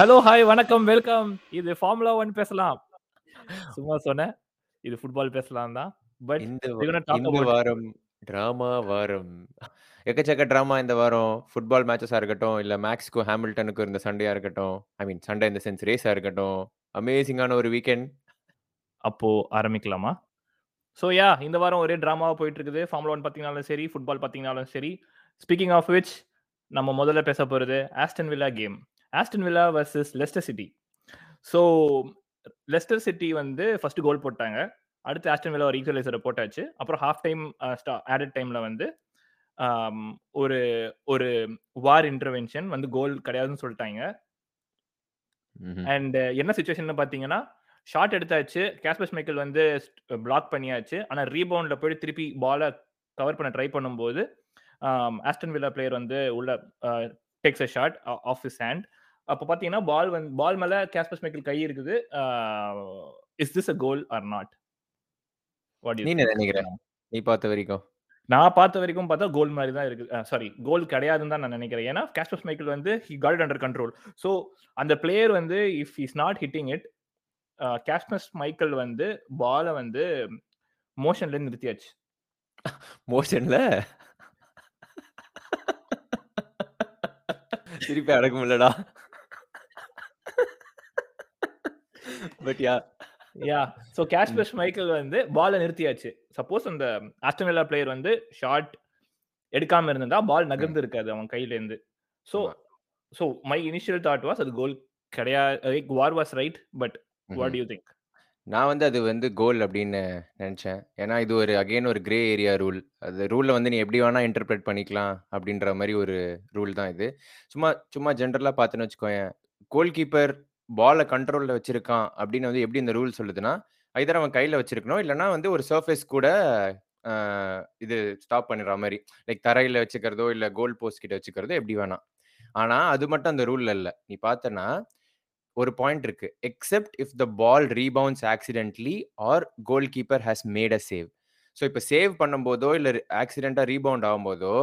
Hello, hi, வணக்கம், welcome. இது formula 1 பேசலாம். சும்மா சொன்னேன். இது ஃபுட்பால் பேசலாம் தான். பட் இந்த இந்த வாரம் டிராமா வாரம். எக்கச்சக்க டிராமா இந்த வாரம். ஃபுட்பால் மேட்சஸா இருக்கட்டும், இல்ல மேக்ஸ்க்கும் ஹாமில்டனுக்கும் இருந்த சண்டையா இருக்கட்டும். ஐ மீன் சண்டை இன் த சென்ஸ் ரேஸா இருக்கட்டும். அமேசிங்கான ஒரு வீக்கெண்ட். அப்போ ஆரம்பிக்கலாமா? ஸோ யாஹ் இந்த வாரம் ஒரே டிராமாவா போயிட்டு இருக்குது. ஃபார்முலா 1 பார்த்தீங்கனாலும் சரி, ஃபுட்பால் பார்த்தீங்கனாலும் சரி. ஸ்பீக்கிங் ஆஃப் விச் நம்ம முதல்ல பேச போறது Aston Villa game. Aston Villa versus Leicester City. So Leicester City வந்து ஃபர்ஸ்ட் கோல் போட்டாங்க. அடுத்து ஆஸ்டன் வில்லா ஒரு ஈக்குவலைசர போட்டாச்சு. அப்புறம் ஹால்ஃப் டைம் அ ஸ்டா ஆடட் டைம்ல வந்து ஒரு ஒரு வார் இன்டர்வென்ஷன் வந்து கோல் கிடையாதுன்னு சொல்ட்டாய்ங்க. ம்ஹ்ம். அண்ட் என்ன சிச்சுவேஷன்னு பார்த்தீங்கன்னா, ஷாட் எடுத்தாச்சு. காஸ்பர் மைக்கேல் வந்து பிளாக் பண்ணியாச்சு. ஆனா ரீபவுண்ட்ல போயிட்டு திருப்பி பால கவர் பண்ண ட்ரை பண்ணும்போது, ஆஸ்டன் வில்லா பிளேயர் வந்து உள்ள அ takes shot uh off his hand. அப்ப பார்த்தீங்கன்னா, பால் வந்து பால் மேல காஸ்பர் மைக்கேல் கை இருக்குது. Is this a goal or not? What நீ யூ என்ன திங்க்? நினைக்கிற? நீ பார்த்த வரைக்கும். நான் பார்த்த வரைக்கும் பார்த்தா கோல் மாரி தான் இருக்கு. சாரி கோல் கிடையாதுன்னு தான் நான் நினைக்கிறேன். ஏன்னா காஸ்பர் மைக்கேல் வந்து he got it under control. So அந்த பிளேயர் வந்து if is not hitting it uh Kasper Michael வந்து பால வந்து மோஷன்ல நிறுத்தியாச்சு. மோஷன்ல? சிரிப்பே அடக்க முடியலடா. But yeah. Yeah. So hmm. Kasper Michael வந்து பால நிறுத்தியாச்சு. சப்போஸ் அந்த ஆஸ்டன் வில்லா பிளேயர் வந்து ஷாட் எடுக்காம இருந்திருந்தா, பால். நகர்ந்து இருக்காது அவன் கையிலேருந்து. ஸோ ஆமா. So my initial thought was அது goal கிடையா like VAR was right. But what you think? நான் வந்து அது வந்து கோல் அப்படின்னு நெனச்சேன். ஏன்னா இது ஒரு அகைன் ஒரு கிரே ஏரியா ரூல். அது ரூல்ல வந்து நீ எப்படி வேணா இன்டர்பிரெட் பண்ணிக்கலாம் அப்படின்ற மாரி ஒரு ரூல் தான் இது. சும்மா சும்மா ஜெனரலா பார்த்தேன்னு வச்சுக்கோயேன். கோல் கீப்பர் பால கண்ட்ரோல்ல வச்சிருக்கான் அப்படின்னு வந்து எப்படி இந்த ரூல் சொல்லுதுன்னா, ஐதர் அவன் கையில வச்சிருக்கணும். இல்லைன்னா வந்து ஒரு சர்ஃபேஸ் கூட இது ஸ்டாப் பண்ணிடுற மாதிரி லைக் தரையில வச்சுக்கிறதோ, இல்ல கோல் போஸ்ட் கிட்ட வச்சுக்கிறதோ எப்படி வேணாம் ஆனா அது மட்டும் அந்த ரூல்ல இல்ல. நீ பார்த்தனா ஒரு பாயிண்ட் இருக்கு. Except if the ball rebounds accidentally or goal keeper has made a save. So இப்போ சேவ் பண்ணும்போதோ, இல்லை ஆக்சிடென்ட்டாக ரீபவுண்ட் ஆகும்போதோ,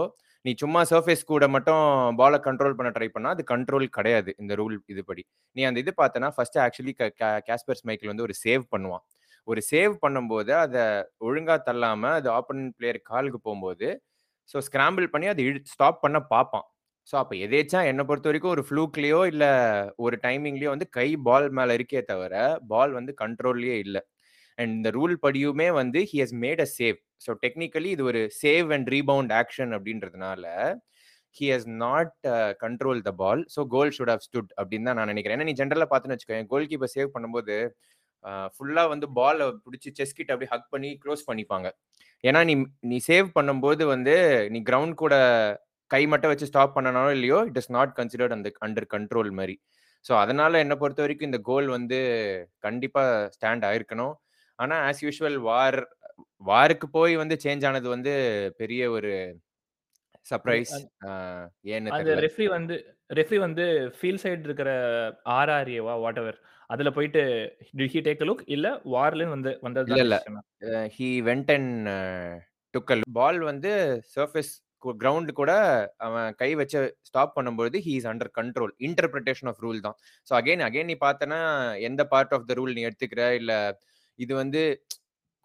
நீ சும்மா சர்ஃபேஸ் கூட மட்டும் பாலை கண்ட்ரோல் பண்ண ட்ரை பண்ணா, அது கண்ட்ரோல் கிடையாது. இந்த ரூல் இதுபடி. நீ அந்த இது பார்த்தனா ஃபர்ஸ்ட் ஆக்சுவலி க கேஸ்பர்ஸ் மைக்கில் வந்து ஒரு சேவ் பண்ணுவான். ஒரு சேவ் பண்ணும்போது அதை ஒழுங்காக தள்ளாமல் அது ஆப்போனன்ட் பிளேயர் காலுக்கு போகும்போது ஸோ ஸ்கிராம்பிள் பண்ணி அதை இழு ஸ்டாப் பண்ண பார்ப்பான். ஸோ அப்போ எதேச்சா என்னை பொறுத்த வரைக்கும் ஒரு ஃப்ளூக்லேயோ இல்லை ஒரு டைமிங்லேயோ வந்து கை பால் மேலே இருக்கே தவிர, பால் வந்து கண்ட்ரோல்லையே இல்லை அண்ட் இந்த ரூல் படியுமே வந்து he has made a save. So technically இது ஒரு சேவ் அண்ட் ரீபவுண்ட் ஆக்ஷன் அப்படின்றதுனால, he has not control the ball. So goal should have stood அப்படின்னு தான் நான் நினைக்கிறேன். ஏன்னா நீ ஜென்ரலாக பார்த்துன்னு வச்சுக்கோங்க கோல் கீப்பர் சேவ் பண்ணும்போது, ஃபுல்லாக வந்து பாலை பிடிச்சி செஸ் கிட்ட அப்படியே ஹக் பண்ணி க்ளோஸ் பண்ணிப்பாங்க. ஏன்னா நீ நீ சேவ் பண்ணும்போது வந்து, நீ கிரவுண்ட் கூட கை மட்டும் வச்சு ஸ்டாப் பண்ணனாலும் இல்லையோ, இட் இஸ் நாட் கன்சிடர்ட் அந்த அண்டர் கண்ட்ரோல் மாதிரி ஸோ அதனால பொறுத்த வரைக்கும் இந்த கோல் வந்து கண்டிப்பாக ஸ்டாண்ட் ஆயிருக்கணும். ஆனால் ஆஸ் யூஷுவல் வார் வாருக்கு போய் வந்து சேஞ்ச் ஆனது வந்து பெரிய ஒரு சர்ப்ரைஸ். ஏன்னு அந்த தெரியல. ரெஃப்ரி வந்து ரெஃப்ரி வந்து ஃபீல்ட் சைடு இருக்கிற ஆர்ஆர்ஏவா வாட்டெவர் அதுல போயிட்டு டிட் ஹி டேக் லுக்? இல்ல வார்லன்னு வந்து வந்தது இல்ல, தான் இல்ல. அ he went and took ball வந்து சர்ஃபேஸ் கிரவுண்ட் கூட அவன் கை வச்சு ஸ்டாப் பண்ணும்போது he is under control. Interpretation of rule தான். ஸோ அகைன் அகைன் நீ பார்த்தன்னா, எந்த பார்ட் ஆஃப் த ரூல் நீ எடுத்துக்கிற, இல்ல இது வந்து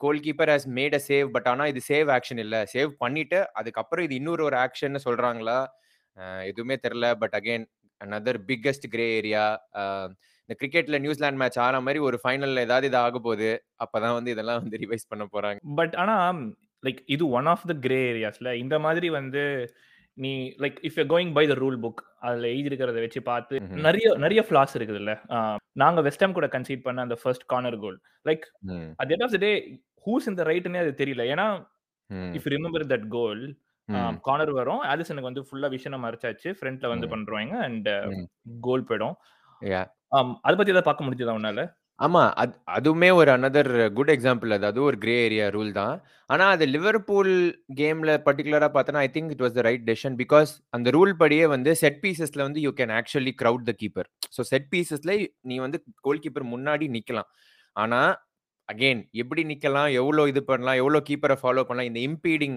goal keeper has made a save. But ஆனா இது சேவ் ஆக்ஷன் இல்ல. சேவ் பண்ணிட்டு, அதுக்கப்புறம் இது இன்னொரு ஒரு ஆக்ஷன்னு சொல்றாங்களா? அ எதுவுமே தெரியல. But again another biggest grey area. இந்த கிரிக்கெட்ல நியூசிலாந்து மேட்ச் ஆன மாரி ஒரு ஃபைனல்ல ஏதாவது இது ஆகப்போது. அப்பதான் வந்து இதெல்லாம் வந்து ரிவைஸ் பண்ண போறாங்க. பட் ஆனா லைக் இது ஒன் ஆஃப் த கிரே ஏரியாஸ்ல. இந்த மாதிரி வந்து நீ like if you going by the rule book அதுல எழுதியிருக்கிறத வச்சு பார்த்து. நெறைய நெறைய ஃப்ளாஸ் இருக்குதுல்ல. நாங்க வெஸ்ட் ஹாம் கூட கன்சீட் பண்ண அந்த first corner goal. Like. At end of the day who's in the ரைட்ன்னே அது தெரியல. ஏன்னா. If remember that goal. Corner வரும். ஆலிசனுக்கு வந்து ஃபுல்லா விஷன மறைச்சாச்சு. ஃப்ரண்ட்ல வந்து ம். பண்ருவாங்க அண்ட். கோல் போயிடும். அத பத்தி ஏதாவது பார்க்க முடிஞ்சதா உன்னால? ஆமா. அத் அதுவுமே ஒரு அனதர் குட் எக்ஸாம்பிள் அது. அதுவும் ஒரு கிரே ஏரியா ரூல் தான். ஆனா அது லிவர்பூல் கேம்ல பர்ட்டிகுலரா பார்த்தன்னா, I think it was the right decision. Because அந்த ரூல் படியே வந்து செட் பீஸஸ்ல வந்து you can actually crowd the keeper. So set பீஸஸ்ல நீ வந்து கோல் கீப்பர் முன்னாடி நிக்கலாம். ஆனா அகைன் எப்படி நிக்கலாம்? எவ்வளோ இது பண்ணலாம்? எவ்வளோ கீப்பரை ஃபாலோ பண்ணலாம்? இந்த இம்பீடிங்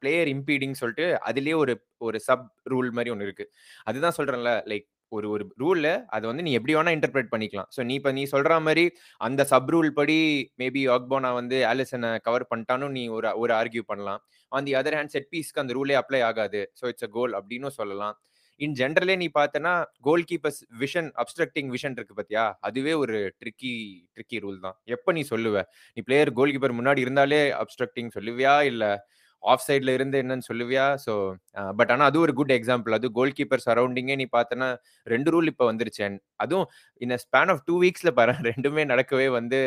பிளேயர் இம்பீடிங் சொல்லிட்டு அதுலேயே ஒரு ஒரு சப் ரூல் மாதிரி ஒன்று இருக்கு. அதுதான் சொல்றேன்ல. லைக் ஒரு ஒரு ரூல்ல அதை வந்து நீ எப்படி வேணா இன்டர்பிரேட் பண்ணிக்கலாம். ஸோ நீ இப்போ நீ சொல்ற மாதிரி அந்த சப் ரூல் படி மேபி ஆக்போனா வந்து ஆலிசனை கவர் பண்ணிட்டானு நீ ஒரு ஒரு ஆர்கியூ பண்ணலாம். On the other hand set பீஸ்க்கு அந்த ரூலே அப்ளை ஆகாது. ஸோ இட்ஸ் அ கோல் அப்படின்னும் சொல்லலாம். இன் ஜென்ரலே நீ பார்த்தனா goal keepers vision obstructing vision இருக்கு பத்தியா அதுவே ஒரு ட்ரிக்கி ட்ரிக்கி ரூல் தான். எப்ப நீ சொல்லுவ? நீ பிளேயர் கோல் கீப்பர் முன்னாடி இருந்தாலே அப்ஸ்ட்ரக்டிங் சொல்லுவியா? இல்ல ஆஃப் சைட்ல இருந்து என்னன்னு சொல்லுவியா? ஸோ பட் ஆனால் அது ஒரு குட் எக்ஸாம்பிள். அதுவும் கோல் கீப்பர் சரௌண்டிங்கே நீ பார்த்தனா ரெண்டு ரூல் இப்போ வந்துருச்சு. அதுவும் இன் ஸ்பேன் ஆஃப் 2 வீக்ஸ்ல பாரேன் 2மே நடக்கவே வந்து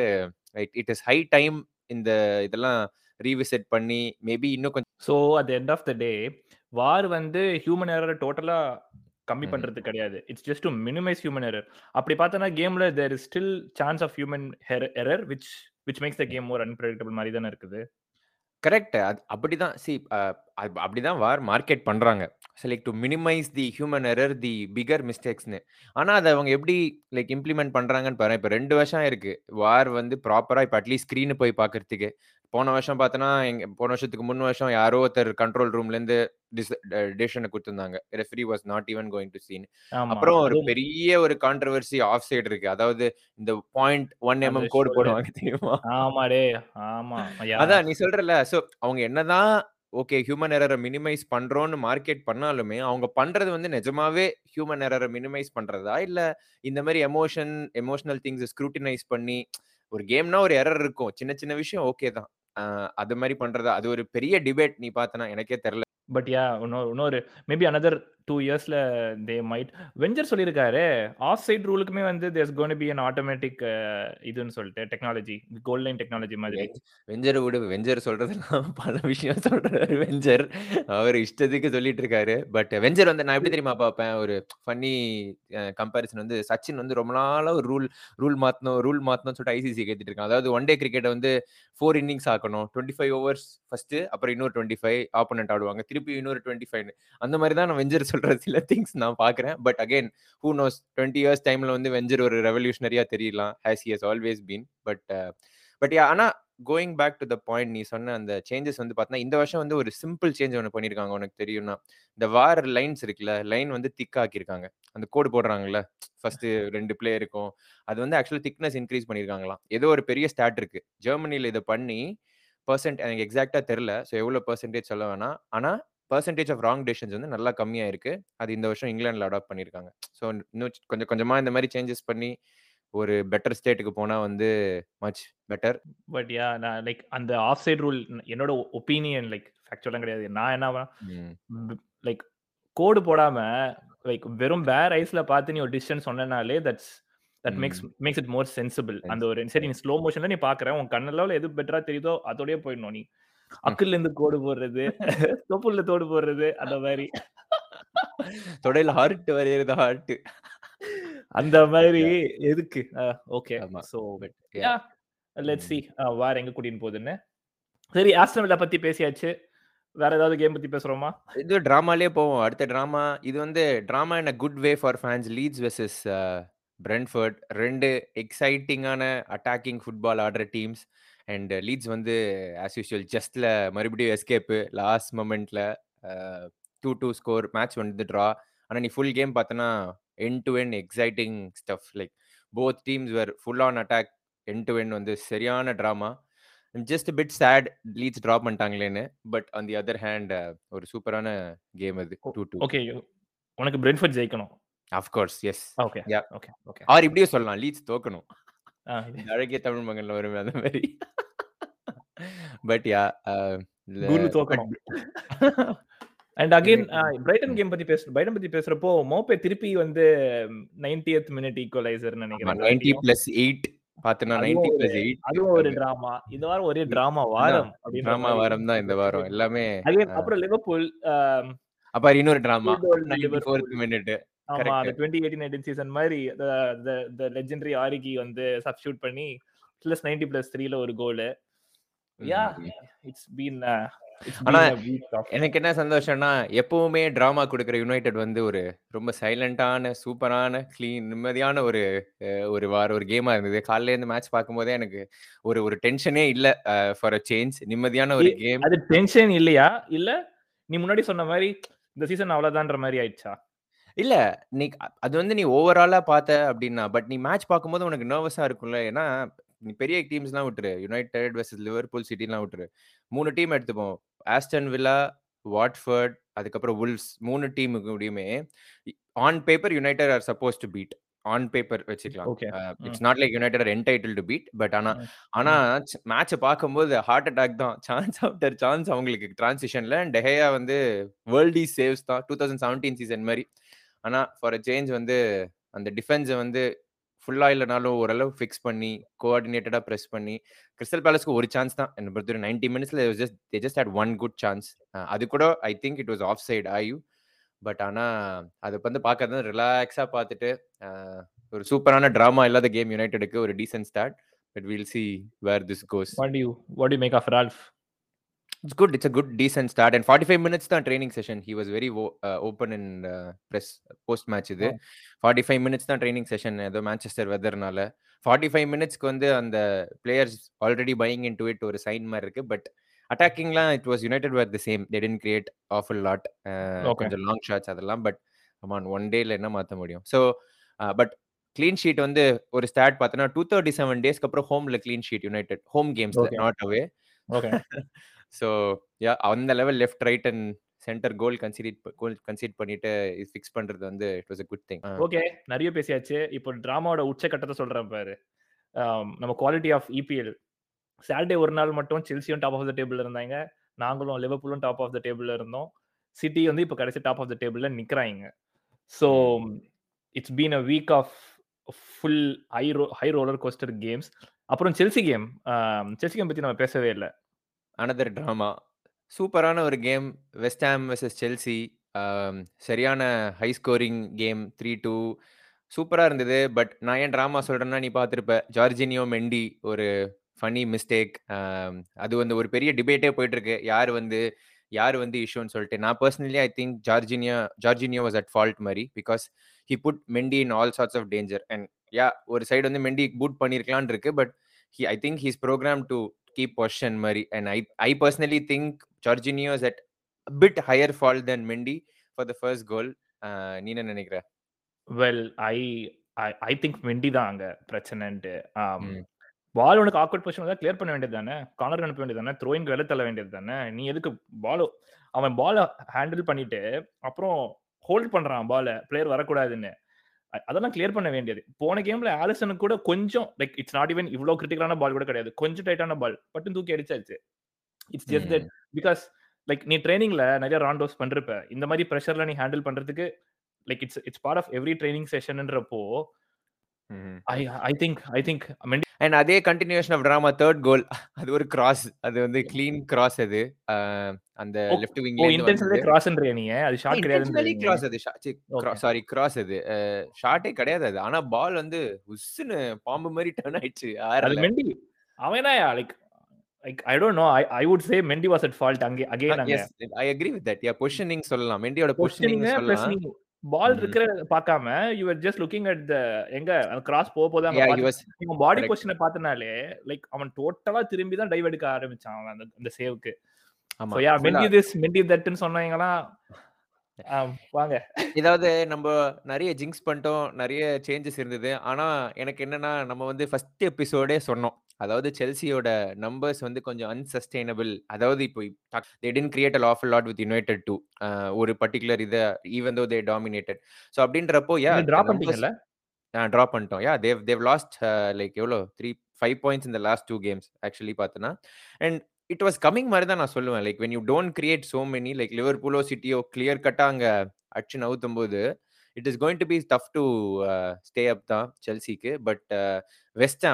இட் இஸ் ஹை டைம் இந்த இதெல்லாம் ரீவிசிட் பண்ணி மேபி இன்னும் கொஞ்சம் so at end of the day VAR வந்து ஹியூமன் எரர டோட்டலா கம்மி. பண்றது கிடையாது. It's just to minimise human error. அப்படி பார்த்தோம்னா கேம்ல there is still chance of human er error which which makes the game more unpredictable மாரி தானே இருக்குது. கரெக்ட். அப்படிதான் சி அப் அப்படிதான் வார் மார்க்கெட் பண்றாங்க. So like to minimise the human error, the bigger மிஸ்டேக்ஸ்ன்னு. ஆனா அத அவங்க எப்படி லைக் இம்ப்ளிமெண்ட் பண்றாங்கன்னு பாரேன். இப்ப 2 வருஷம் ஆயிருக்கு. வார் வந்து ப்ராப்பரா இப்ப அட்லீஸ்ட் ஸ்க்ரீன் போய் பார்க்கறதுக்கு. போன வருஷம் பார்த்தோன்னா, எங்க போன வருஷத்துக்கு முன் வருஷம் யாரோ ஒருத்தர் கண்ட்ரோல் ரூம்லேருந்து டிஸ் டிசிஷன குடுத்திருந்தாங்க. Referee was not even going to. ஆமா. அப்புறம் ஒரு பெரிய ஒரு கான்ட்ரோவர்சி ஆஃப் சைட் இருக்கு. அதாவது இந்த 0.1 அந்த எம்எம் கோடு. போடுவாங்க தெரியுமா? ஆமா டேய். ஆமா. அதான் நீ சொல்றல்ல. ஸோ அவங்க என்னதான் ஓகே ஹியூமன் எரரை மினிமைஸ் பண்றோம்னு மார்க்கெட் பண்ணாலுமே, அவங்க பண்றது வந்து நிஜமாவே ஹியூமன் எரரை மினிமைஸ் பண்றதா? இல்ல இந்த மாதிரி எமோஷன் எமோஷனல் திங்ஸை ஸ்க்ரூட்டினைஸ் பண்ணி ஒரு கேம்னா ஒரு எரர் இருக்கும். சின்ன சின்ன விஷயம் ஓகே தான். அது மாதிரி பண்றதா? அது ஒரு பெரிய டிபேட் நீ பார்த்தனா எனக்கே தெரில பட் யா இன்னொரு மேபி அனதர் டூ இயர்ஸ்ல தே மைட் வெஞ்சர் சொல்லியிருக்காரு ஆஃப் சைட் ரூலுக்குமே வந்து there's gonna be an automatic இதுன்னு சொல்லிட்டு டெக்னாலஜி. கோல்ட் லைன் டெக்னாலஜி மாதிரி. வெஞ்சர் விடு. வெஞ்சர் சொல்றதெல்லாம் பல விஷயம் சொல்றாரு வெஞ்சர். அவர் இஷ்டத்துக்கு சொல்லிட்டு இருக்காரு. பட் வெஞ்சர் வந்து நான் எப்படி தெரியுமா பார்ப்பேன்? ஒரு ஃபன்னி கம்பேரிசன் uh, வந்து சச்சின் வந்து ரொம்ப நாளா ஒரு ரூல் ரூல் மாத்தணும் ரூல் மாத்தணும்னு சொல்லிட்டு ஐசிசி கேட்டுட்டு இருக்கான். அதாவது ஒன் டே கிரிக்கெட் வந்து ஃபோர் இன்னிங்ஸ் ஆக்கணும். 25 ஓவர்ஸ் ஃபர்ஸ்ட் அப்புறம் இன்னொரு 25 ஆப்போனன்ட் ஆடுவாங்க. திருப்பி இன்னொரு 25ன்னு. அந்த மாதிரி தான் நான் வெஞ்சர் சொல்ற சில திங்ஸ் நான் பார்க்குறேன். But again who knows 20 years டைம்ல வந்து வெஞ்சர் ஒரு ரெவல்யூஷனரியா தெரியலாம். Has he has always been. But but yeah ஆனா going back to the point நீ சொன்ன அந்த சேஞ்சஸ் வந்து பார்த்தீங்கன்னா, இந்த வருஷம் வந்து ஒரு சிம்பிள் சேஞ்ச் ஒன்று பண்ணியிருக்காங்க. உனக்கு தெரியும்னா, இந்த வார் லைன்ஸ் இருக்குல்ல, லைன் வந்து திக்காக்கியிருக்காங்க அந்த கோடு போடுறாங்கல்ல, ஃபஸ்ட்டு ரெண்டு பிளே இருக்கும் அது வந்து ஆக்சுவலி திக்னஸ் இன்க்ரீஸ் பண்ணியிருக்காங்களாம். ஏதோ ஒரு பெரிய ஸ்டாட் இருக்கு. ஜெர்மனியில் இதை பண்ணி பர்சன்ட் எனக்கு எக்ஸாக்டாக தெரில ஸோ எவ்வளோ பர்சன்டேஜ் சொல்ல வேணாம். ஆனால் பெர்சென்டேஜ் ஆஃப் ராங் டெசிஷன்ஸ் வந்து நல்லா கம்மியா இருக்கு. அது இந்த வருஷம் இங்கிலாந்துல அடாப்ட் பண்ணியிருக்காங்க. ஸோ இன்னும் கொஞ்சம் கொஞ்சமா இந்த மாரி சேஞ்சஸ் பண்ணி ஒரு பெட்டர் ஸ்டேட்க்கு போனா வந்து மச் பெட்டர். பட் யா நான் லைக் அந்த ஆஃப் சைட் ரூல் என்னோட ஒப்பீனியன் லைக் ஃபேக்சுவலா கிடையாது. நான் என்னவா ம். லைக் கோடு போடாம லைக் வெறும் பேர் ஐஸ்ல பார்த்து நீ ஒரு decision சொன்னனாலே that's that makes. Makes it more sensible. அந்த ஒரு சரி. நீ ஸ்லோ மோஷன்ல நீ பார்க்குற. உன் கண்ணளவுல எது பெட்டரா தெரியுதோ அதோடயே போயிடணும் நீ. அக்குல்ல இருந்து கோடு போடுறது, தொப்புள்ல தோடு போடுறது அந்த மாரி. தொடையில ஹார்ட் வரையறது ஹார்ட். அந்த மாதிரி. எதுக்கு? Okay. Yeah. Let's see VAR எங்க கூட்டின்னு போகுதுன்னு. சரி ஆஸ்டன் பத்தி பேசியாச்சு. வேற ஏதாவது கேம் பத்தி பேசுறோமா? இது டிராமாலயே போவோம். அடுத்த டிராமா இது வந்து drama in a good way for fans Leeds versus uh Brentford 2 எக்ஸைட்டிங்கான அட்டாக்கிங் ஃபுட்பால் ஆடுற டீம்ஸ். அண்ட் லீட்ஸ் வந்து ஆஸ் யூசுவல் ஜஸ்ட்ல மறுபடியும் எஸ்கேப்பு லாஸ்ட் மொமெண்ட்ல அ 2-2 ஸ்கோர் மேட்ச் வந்து ட்ரா. ஆனா நீ ஃபுல் கேம் பார்த்தன்னா, end to end exciting stuff like both teams were full on attack end to end வந்து சரியான drama. Just bit sad Leeds draw பண்ணிட்டாங்களேன்னு. But on the other hand ஒரு சூப்பரான game அது. Oh 2-2. Okay. உனக்கு Brentford ஜெயிக்கணும். Of course yes. Okay. Yeah. Okay. Okay. Or இப்படியும் சொல்லலாம். Leeds தோக்கணும். ஆ. அழகிய தமிழ் மகன்ல வருமே அந்த மாரி. பட் யா அ குரு but தோக்கணும். And again uh Brighton. Game பத்தி பேச பிரைட்டன் பத்தி பேசுறப்போ மோப்பே திருப்பி வந்து 90த் மினிட் ஈக்குவலைசர்ன்னு ஆமா நினைக்கிறேன் 90 எல்லாத்தையும். பிளஸ் 8 பார்த்தன்னா அதுவும் 90 ஒரு பிளஸ் 8 அதுவும் ஒரு. டிராமா. இந்த வாரம் ஒரே. டிராமா அதான் வாரம் அப்படின்ற டிராமா வாரம் தான் இந்த வாரம். எல்லாமே அகைன் அ அப்புறம் லிவர்பூல் இன்னொரு drama. Two goal 94th Liverpool. Minute. ஆமா. அந்த correct. 2018, 19 season the legendary Origi வந்து சப்ஸ்டிடியூட் பண்ணி பிளஸ் 90 பிளஸ் 3ல ஒரு கோலு. யா. இட்ஸ் பீன் இட்ஸ் ஆனா எனக்கு என்ன சந்தோஷம்னா, எப்பவுமே டிராமா குடுக்குற யுனைட்டட் வந்து ஒரு ரொம்ப சைலன்ட்டான, சூப்பரான, கிளீன் நிம்மதியான ஒரு ஒரு வார ஒரு கேமா இருந்தது. காலையில இருந்து மேட்ச் பார்க்கும்போதே எனக்கு ஒரு ஒரு டென்ஷனே இல்ல ஃபார் அ சேஞ்ச். நிம்மதியான ஒரு கேம். அது டென்ஷன் இல்லையா? இல்ல நீ முன்னாடி சொன்ன மாரி இந்த சீசன் அவ்வளவுதான்ற மாரி ஆயிடுச்சா? இல்ல. நீ அது வந்து நீ ஓவராலா பார்த்த அப்டின்னா, பட் நீ மேட்ச் பார்க்கும்போது உனக்கு நர்வஸா இருக்கும்ல. ஏன்னா, நீ பெரிய டீம்ஸ்லாம் விட்டுரு. யுனைட்டட் வெர்சஸ் லிவர்பூல், சிட்டிலாம் விட்டுரு. 3 டீம் எடுத்துப்போம். ஆஸ்டன் வில்லா, வாட்ஃபோர்ட், அதுக்கப்புறம் வுல்வ்ஸ் 3 டீமுக்கூடயுமே இ on paper United are supposed to beat. On paper வச்சுக்கலாம். ஓகே. அ ம். It's not like United are entitled to beat. But ஆனா ம். ஆனா ம். ச் மேட்ச்ச பார்க்கும்போது ஹார்ட் அட்டாக் தான். சான்ஸ் ஆஃப்டர் சான்ஸ் அவங்களுக்கு டிரான்சிஷன்ல டெஹெயா வந்து வேர்ல்டீஸ் சேவ்ஸ் தான். 2017 சீசன் மாரி. ஆனா ஃபார் அ சேஞ்ச் வந்து அந்த டிஃபென்ஸை வந்து ஃபுல்லாக இல்லைனாலும் ஓரளவு ஃபிக்ஸ் பண்ணி, கோஆர்டினேட்டடாக ப்ரெஸ் பண்ணி, கிறிஸ்டல் பேலஸ்க்கு ஒரு சான்ஸ் தான். என்ன பொறுத்தவரை நைன்டி மினிட்ஸில் just they just had one good chance. அது கூட I think it was offside Ayu but ஆனால் அது வந்து பார்க்கறது ரிலாக்ஸாக பார்த்துட்டு, ஒரு சூப்பரான ட்ராமா இல்லாத கேம் யுனைடெடுக்கு ஒரு decent start. But will see where this goes. What you what you make of Ralph? Good. It's a good decent start and 45 minutes தான் training session. He was very open in a press post match இது. ஓ. 45 minutes தான் training session ஏதோ Manchester வெதர்னால. 45 மினிட்ஸ்க்கு வந்து அந்த players already buying into it ஒரு சைன் மாரி இருக்கு. But அட்டாக்கிங்லாம் it was United where the same. They didn't create awful lot. Okay. கொஞ்சம் லாங் ஷாட்ஸ் அதெல்லாம். பட் கம் ஆன் ஒன் டேல என்ன மாத்த முடியும்? ஸோ பட் கிளீன் ஷீட் வந்து ஒரு ஸ்டாட் பார்த்தோன்னா 237 டேஸ்க்கு அப்புறம் ஹோம்ல clean sheet United. Home கேம்ஸ்ல okay. Not away. So yeah அந்த level left, right and centre goal consider goal concede பண்ணிட்டு இது ஃபிக்ஸ் பண்றது வந்து it was a good thing. Okay. நெறைய பேசியாச்சு. இப்போ டிராமாவோட உச்சகட்டத்த சொல்றேன் பாரு. நம்ம குவாலிட்டி ஆஃப் இபிஎல். சாட்டர்டே ஒரு நாள் மட்டும் செல்சியும் டாப் ஆஃப் த டேபிள்ல இருந்தாங்க. நாங்களும் லிவர்பூலும் டாப் ஆஃப் த டேபிள்ல இருந்தோம். சிட்டி வந்து இப்ப கடைசி டாப் ஆஃப் த டேபிள்ல நிக்கிறாய்ங்க. So. It's been a week of full high row high roller coaster games. அப்புறம் செல்சி கேம். செல்சி கேம் பத்தி நம்ம பேசவே இல்ல. அனதர் ட்ராமா சூப்பரான ஒரு game. West Ham versus Chelsea. அ சரியான ஹை ஸ்கோரிங் கேம் 3-2 சூப்பரா இருந்தது. பட் நான் ஏன் ட்ராமா சொல்றேன்னா, நீ பார்த்திருப்ப. ஜார்ஜினியோ, மெண்டி ஒரு ஃபன்னி மிஸ்டேக். அ அது வந்து ஒரு பெரிய டிபேட்டே போயிட்டுருக்கு யார் வந்து யார் வந்து இஷ்யூன்னு சொல்லிட்டு. நான் personally I think Jorginho Jorginho was at fault மாரி. Because he put Mendy in all sorts of danger. And yeah ஒரு சைடு வந்து மெண்டி பூட் பண்ணியிருக்கலாம்னு இருக்கு. But he I think he is to to keep position மாரி. And I I personally think Jorginho is at bit higher fault then Mendy for the first goal. நீ என்ன நினைக்கிற? Well I I think Mendy தான் அங்க பிரச்சனைன்ட்டு. பால் உனக்கு awkward position வந்தா clear பண்ண வேண்டியது தானே. கார்னர் அனுப்ப வேண்டியது தானே. த்ரோயிங்க்கு வெளில தள்ள வேண்டியது தானே. நீ எதுக்கு பால் அவன் பால ஹேண்டில் பண்ணிட்டு, அப்புறம் ஹோல்ட் பண்றான் பால. பிளேயர் வரக்கூடாதுன்னு. அதெல்லாம் கிளியர் பண்ண வேண்டியது. போன கேம்ல ஆலிசனுக்கு கூட கொஞ்சம் லைக் இட்ஸ் நாட் ஈவன் இவ்ளோ கிரிட்டிக்கலான பால் கூட கிடையாது. கொஞ்சம் டைட்டான பால். பட்டுன்னு தூக்கி அடிச்சாச்சு. It's just that. Because like நீ ட்ரெய்னிங்ல நெறைய ராண்டோஸ் பண்ணிருப்ப. இந்த மாரி பிரஷர்ல நீ ஹேண்டில் பண்றதுக்கு like it's it's part of every training செஷன்ன்றப்போ. I I think I think and அதே கன்டினியூஷன் ஆஃப் டிராமா 3 கோல் அது ஒரு கிராஸ். அது வந்து கிளீன் கிராஸ் அது. அந்த லெஃப்ட் விங்ல இன்டென்ஷனலே வந்தது. கிராஸ்ன்றியா நீங்க? அது ஷாட் நீங்க? கிராஸ் அது. சாரி கிராஸ் அது. ஷாட்டே கிடையாது அது. ஆனா பால் வந்து உஸ்ஸுன்னு பாம்பு மாரி டர்ன் ஆயிடுச்சு அது. மெண்டி. அவன் like like I don't know. I I would say Mendy was at fault அங்கே அகைன் அங்க. I agree with that. Yeah positioning சொல்லலாம். மெண்டியோட பொசிஷனிங் சொல்லலாம். பால். இருக்கிற பார்க்காம you are just looking at the எங்க கிராஸ் போ போது இவன் பாடி. பொசிஷன பார்த்தனாலே லைக் அவன் டோட்டலா திரும்பி தான் டைவ் எடுக்க ஆரம்பிச்சான் அவன் அந்த சேவ்க்கு. ஆமா. யா மெண்டி திஸ் மெண்டி தட்ன்னு சொன்னவங்கலாம் அ வாங்க. இதாவது நம்ப நெறைய ஜிங்க்ஸ் பண்ணிட்டோம். நெறைய சேஞ்சஸ் இருந்தது. ஆனா எனக்கு என்னன்னா, நம்ம வந்து ஃபர்ஸ்ட் எபிசோடே சொன்னோம். அதாவது செல்சியோட நம்பர்ஸ் வந்து கொஞ்சம் அன்சஸ்டெய்னபிள். அதாவது இப்போ they create a awful lot with United too. ஒரு பர்ட்டிகுலர் இத even though they dominated. So அப்படின்றப்போ யா நீங்க த டிரா நம்பர்ஸ் பண்ணிட்டீங்கல்ல? டிரா பண்ணிட்டோம். Yeah they've they've lost like எவ்வளோ 3 5 points in the last 2 games actually பார்த்தோன்னா. அண்ட் இட் வாஸ் கமிங் மாரி தான் நான் சொல்லுவேன். Like when you don't create so many like லிவர்பூலோ, சிட்டியோ கிளியர் கட்டா அங்க அடிச்சு நவுத்தும்போது, it is going to be tough to stay up தான் செல்சிக்கு. பட் வெஸ்ட் அ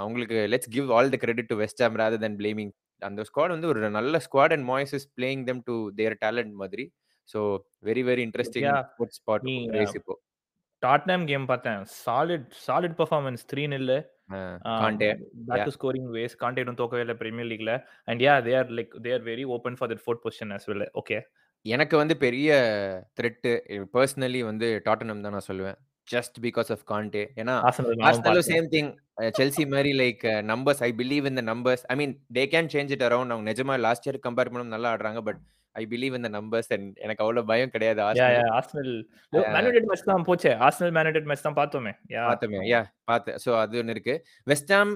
அவங்களுக்கு let's give all the credit to West Ham rather than blaming அந்த squad வந்து ஒரு நல்ல squad and Moyes is playing them to their talent மாதிரி. So very very interesting good spot race இப்போ. டாட்னம் கேம் பார்த்தேன். Solid solid performance 3-0 அ ஆம் Conte. Back yeah. Two scoring ways. இன்னும் தோக்கவே இல்ல Premier லீக்ல. And yeah they are like they are very open for that 4த் position as well. Okay. எனக்கு வந்து பெரிய த்ரெட் பெர்சனலி வந்து டாட்டனம் தான் நான் சொல்லுவேன். Just because of Conte. ஏன்னா ஆர்சனலும். Same thing. செல்சி மாரி like numbers I believe in the numbers. I mean they can change it around. அவங்க நிஜமா லாஸ்ட் இயர் கம்பேர் பண்ணும்போது நல்லா ஆடுறாங்க. But I believe in the numbers and எனக்கு அவ்வளவு பயம் கிடையாது Arsenal yeah Arsenal Man United match தான் போச்சே ஆர்சனல் மேன் யுனைடெட் மேட்ச் தான் பார்த்தோமே பார்த்தோமே யா பார்த்தேன் ஸோ அது ஒன்று இருக்கு வெஸ்டாம்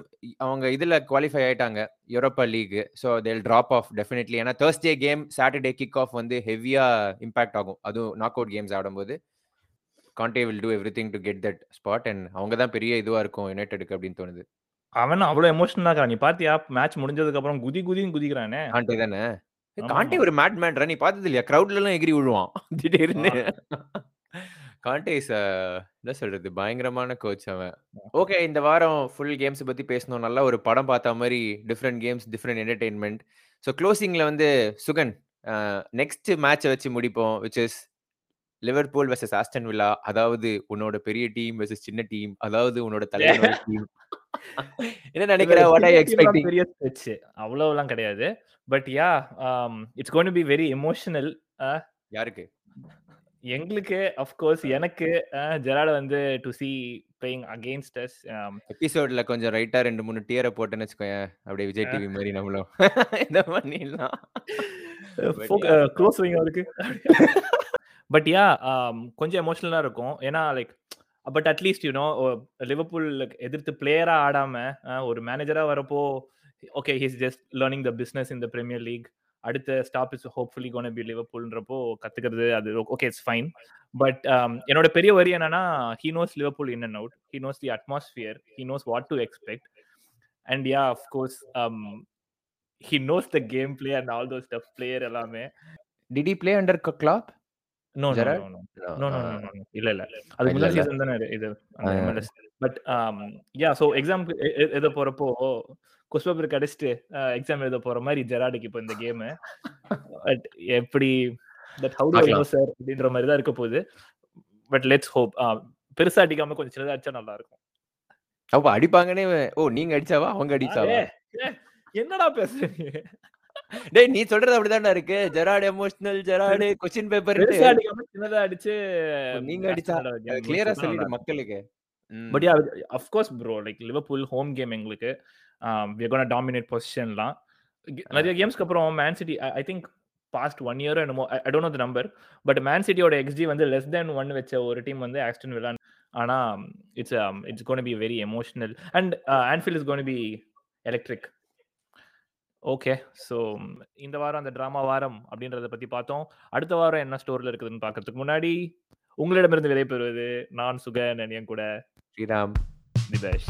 அவங்க இதுல குவாலிஃபை ஆயிட்டாங்க Europa League so they'll drop off definitely ஏன்னா Thursday game Saturday kick off வந்து ஹெவியா இம்பாக்ட் ஆகும் அதுவும் நாக் அவுட் கேம்ஸ் ஆடும்போது Conte will do everything to get that spot and அவங்க தான் பெரிய இதுவா இருக்கும் யுனைடெடுக்கு அப்படின்னு தோணுது. அவன் அவ்வளவு எமோஷனலா இருக்கான். நீ பாத்தியா மேட்ச் முடிஞ்சதுக்கு அப்புறம் குதி குதின்னு குதிக்கிறானே. கான்டே தானே? ஆமா. ஒரு மேட் மேன்ரா நீ பார்த்தது இல்லையா கிரவுட்ல எல்லாம் எகிரி விழுவான். திடீர்னு. கான்டே இஸ் என்ன சொல்றது? பயங்கரமான கோச் அவன். ஓகே இந்த வாரம் ஃபுல் கேம்ஸ் பத்தி பேசணும். நல்லா ஒரு படம் பார்த்த மாதிரி different games different entertainment so க்ளோசிங்ல வந்து சுகன் நெக்ஸ்ட் மேட்சை வச்சு முடிப்போம் which is Liverpool versus Aston Villa அதாவது உன்னோட பெரிய டீம் வெர்சஸ் சின்ன டீம் அதாவது உன்னோட தலைவனோட டீம் என்ன நினைக்கிற? வாட் ஐ எக்ஸ்பெக்டிங் பெரிய ஸ்பெச் அவ்வளவுலாம் கிடையாது. But yeah it's gonna be very emotional யாருக்கு? எங்களுக்கு அஃப்கோர்ஸ் எனக்கு ஜெராட வந்து to see playing against us எபிசோட்ல கொஞ்சம் ரைட்டா ரெண்டு மூணு டியரை போட்டேன்னு வச்சுக்கோயேன். அப்படியே விஜய் டிவி மாதிரி நம்மளும். இந்த பண்ணிடலாம். க்ளோஸ் வைங்க அவருக்கு. பட் யா கொஞ்சம் எமோஷ்னலாக இருக்கும். ஏன்னா like but at least you know Liverpool எதிர்த்து பிளேயராக ஆடாம ஒரு மேனேஜரா வரப்போ okay he's just learning the business in the Premier League அடுத்த stop is hopefully gonna be லிவர்பூல்ன்றப்போ கத்துக்கிறது அது ஓகே இட்ஸ் ஃபைன் பட் என்னோட பெரிய வரி என்னன்னா he knows Liverpool in and out he knows the atmosphere he knows what to expect and yeah of course he knows the game play and all those stuff player எல்லாமே. Did he play under under Klopp no no? No no no no no இல்ல இல்ல. அது இல்ல, முதல் இல்ல. Season தானே இது. அந்த ஆ. MLS but yeah so exam எழுத போறப்போ கொஸ்ட் பேப்பர் கடிச்சிட்டு எக்ஸாம் எழுத போற மாதிரி ஜெராடுக்கு இப்போ இந்த கேம் பட் எப்படி தட் ஹவு டு நோ பார்க்கலாம். சார் அப்படின்ற மாதிரி தான் இருக்க போகுது. பட் லெட்ஸ் ஹோப் பெருசா அடிக்காம கொஞ்சம் சின்னதா அடிச்சா நல்லா இருக்கும் அப்ப அடிப்பாங்கன்னே ஓ நீங்க அடிச்சாவா? அவங்க அடிச்சாவா? என்னடா பேசுறீங்க? டேய் நீ சொல்றது அப்படிதான்டா இருக்கு. Gerrard emotional Gerrard question paper சின்னதா அடிச்சு நீங்க அடிச்சா கிளியரா சொல்லிடு மக்களுக்கு. But yeah of course bro like Liverpool home game எங்களுக்கு. வி கோனா டாமினேட் பொசிஷன்லாம் நிறைய கேம்ஸ்க்கு அப்புறம் Man City I think past one year என்னமோ I don't know the number but Man சிட்டியோட xG வந்து லெஸ் தேன் ஒன் வச்ச ஒரு டீம் வந்து ஆக்ஸ்டன் வில்லா ஆனா it's it's gonna be very emotional and Anfield is gonna be electric okay. So இந்த வாரம் அந்த drama வாரம் அப்படின்றத பத்தி பார்த்தோம். அடுத்த வாரம் என்ன ஸ்டோர்ல இருக்குதுன்னு பார்க்கறதுக்கு முன்னாடி உங்களிடமிருந்து விடைபெறுவது நான் சுகன் and என் கூட. ஸ்ரீராம். நிதேஷ்